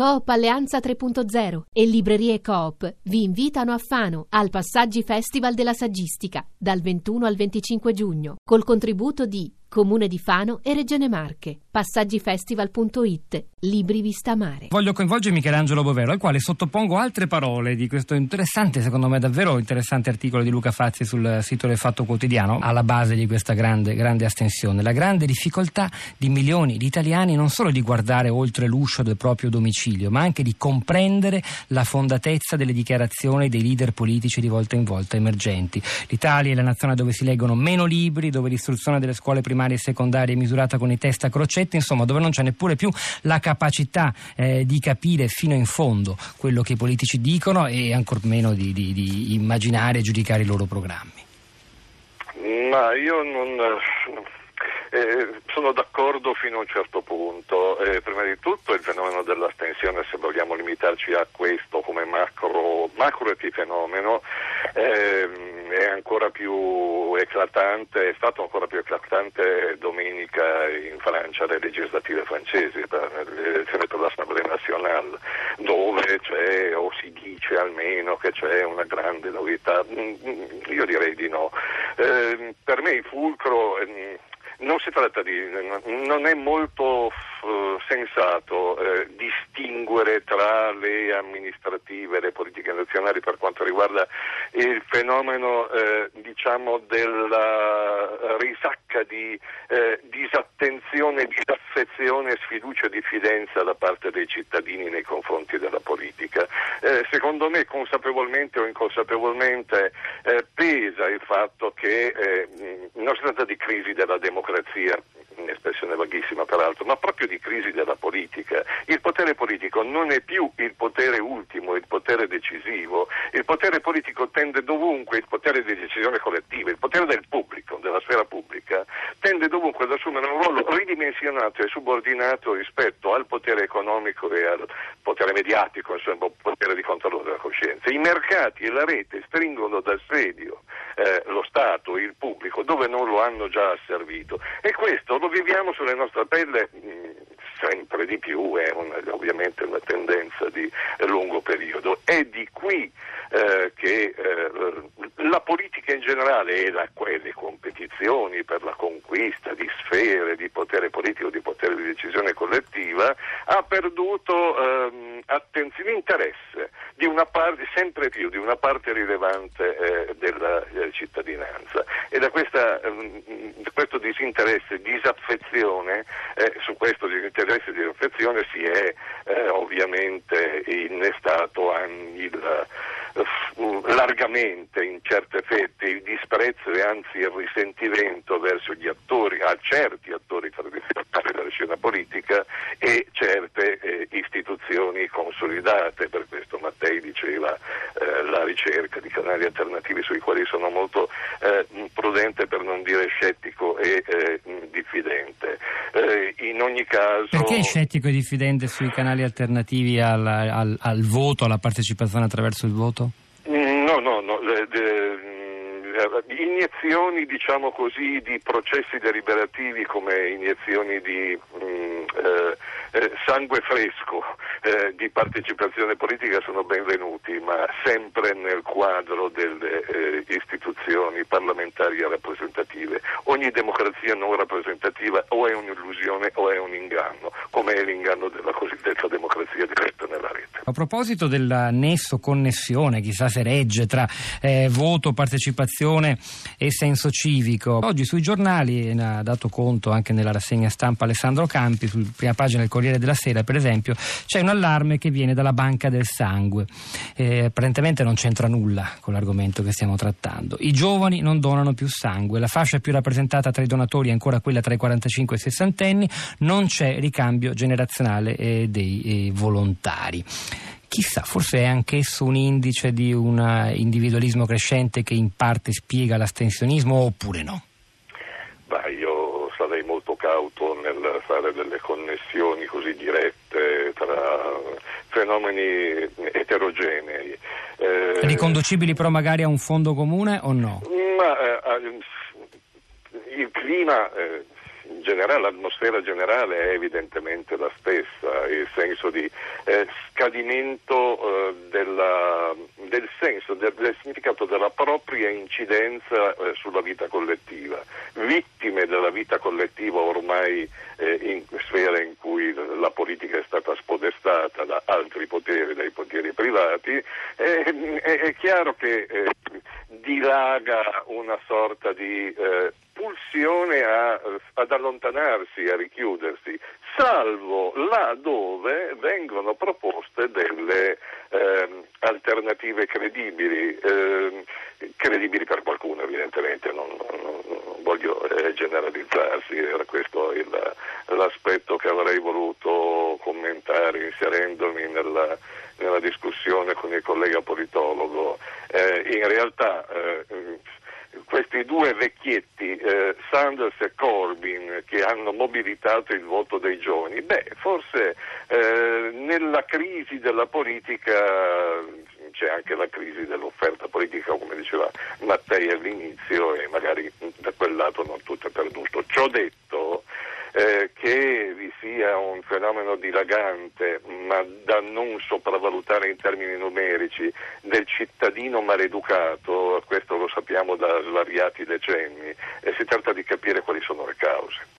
Coop Alleanza 3.0 e Librerie Coop vi invitano a Fano al Passaggi Festival della Saggistica dal 21 al 25 giugno col contributo di Comune di Fano e Regione Marche. Passaggifestival.it. Libri Vista Mare. Voglio coinvolgere Michelangelo Bovero, al quale sottopongo altre parole di questo interessante, secondo me davvero interessante articolo di Luca Fazzi sul sito del Fatto Quotidiano, alla base di questa grande, grande astensione. La grande difficoltà di milioni di italiani non solo di guardare oltre l'uscio del proprio domicilio, ma anche di comprendere la fondatezza delle dichiarazioni dei leader politici di volta in volta emergenti. L'Italia è la nazione dove si leggono meno libri, dove l'istruzione delle scuole primarie primaria e secondaria misurata con i test a crocette, insomma dove non c'è neppure più la capacità eh, di capire fino in fondo quello che i politici dicono e ancor meno di, di, di immaginare e giudicare i loro programmi. Ma io non, eh, sono d'accordo fino a un certo punto. Eh, prima di tutto il fenomeno dell'astensione, se vogliamo limitarci a questo come macro, macro epifenomeno, eh, è ancora più eclatante, è stato ancora più eclatante domenica in Francia le legislative francesi per le elezioni per l'Assemblea nazionale, dove c'è o si dice almeno che c'è una grande novità. Mm, io direi di no. Eh, per me il fulcro eh, non si tratta di, non è molto sensato eh, distinguere tra le amministrative e le politiche nazionali per quanto riguarda il fenomeno eh, diciamo della risacca di eh, disattenzione, disaffezione, sfiducia e diffidenza da parte dei cittadini nei confronti della politica. Eh, secondo me consapevolmente o inconsapevolmente eh, pesa il fatto che non si tratta di crisi della democrazia, un'espressione vaghissima peraltro, ma proprio di crisi della politica. Il potere politico non è più il potere ultimo, il potere decisivo. Il potere politico tende dovunque, il potere di decisione collettiva, il potere del pubblico, della sfera pubblica, tende dovunque ad assumere un ruolo ridimensionato e subordinato rispetto al potere economico e al potere mediatico, insomma, potere di controllo della coscienza. I mercati e la rete stringono d'assedio eh, lo Stato, il pubblico, dove non lo hanno già asservito. E questo lo viviamo sulle nostre pelle mm, sempre di più, è una, ovviamente una tendenza di lungo periodo. È di qui eh, che eh, la politica in generale e la, le competizioni per la conquista di sfere di potere politico, di potere di decisione collettiva, ha perduto ehm, attenzione, interesse di una parte, sempre più di una parte rilevante eh, della eh, cittadinanza. E da questa, ehm, questo disinteresse, disaffezione, eh, su questo disinteresse e disaffezione si è eh, ovviamente innestato il largamente in certe fette il disprezzo e anzi il risentimento verso gli attori, a certi attori tradizionali della scena politica e certe eh, istituzioni consolidate. Per questo Mattei diceva eh, la ricerca di canali alternativi sui quali sono molto eh, prudente per non dire scettico e eh, diffidente. Eh, in ogni caso... Perché è scettico e diffidente sui canali alternativi al, al, al voto, alla partecipazione attraverso il voto? No, no, no. Le, le, mm, iniezioni, diciamo così, di processi deliberativi come iniezioni di mh, mm, eh, eh, sangue fresco eh, di partecipazione politica sono benvenuti, ma sempre nel quadro delle eh, istituzioni parlamentari e rappresentative. Ogni democrazia non rappresentativa o è un'illusione o è un inganno, come è l'inganno della cosiddetta democrazia diretta nella rete. A proposito nesso connessione, chissà se regge tra eh, voto, partecipazione e senso civico, oggi sui giornali ne ha dato conto anche nella rassegna stampa Alessandro Campi, sulla prima pagina del Corriere della Sera per esempio, c'è un allarme che viene dalla banca del sangue. Eh, apparentemente non c'entra nulla con l'argomento che stiamo trattando. I giovani non donano più sangue, la fascia più rappresentata tra i donatori è ancora quella tra i 45 e i 60 anni, non c'è ricambio generazionale eh, dei eh, volontari. Chissà, forse è anch'esso un indice di un individualismo crescente che in parte spiega l'astensionismo oppure no? Beh, io sarei molto cauto nel fare delle connessioni così dirette tra fenomeni eterogenei. Eh, Riconducibili però magari a un fondo comune o no? Ma, eh, il clima... Eh, generale, l'atmosfera generale è evidentemente la stessa, il senso di eh, scadimento eh, della, del senso, del, del, significato della propria incidenza eh, sulla vita collettiva, vittime della vita collettiva ormai eh, in sfere in cui la politica è stata spodestata da altri poteri, dai poteri privati, è, è chiaro che eh, dilaga una sorta di eh, ad allontanarsi, a richiudersi, salvo là dove vengono proposte delle eh, alternative credibili, eh, credibili per qualcuno evidentemente, non, non, non voglio eh, generalizzarsi, era questo il, l'aspetto che avrei voluto commentare inserendomi nella, nella discussione con il collega politologo. Eh, in realtà eh, questi due vecchietti, eh, Sanders e Corbyn, che hanno mobilitato il voto dei giovani, beh, forse eh, nella crisi della politica c'è anche la crisi dell'offerta politica, come diceva Mattei all'inizio, e magari da quel lato non tutto è perduto. Ciò detto, eh, che sia un fenomeno dilagante, ma da non sopravvalutare in termini numerici, del cittadino maleducato, questo lo sappiamo da svariati decenni, e si tratta di capire quali sono le cause.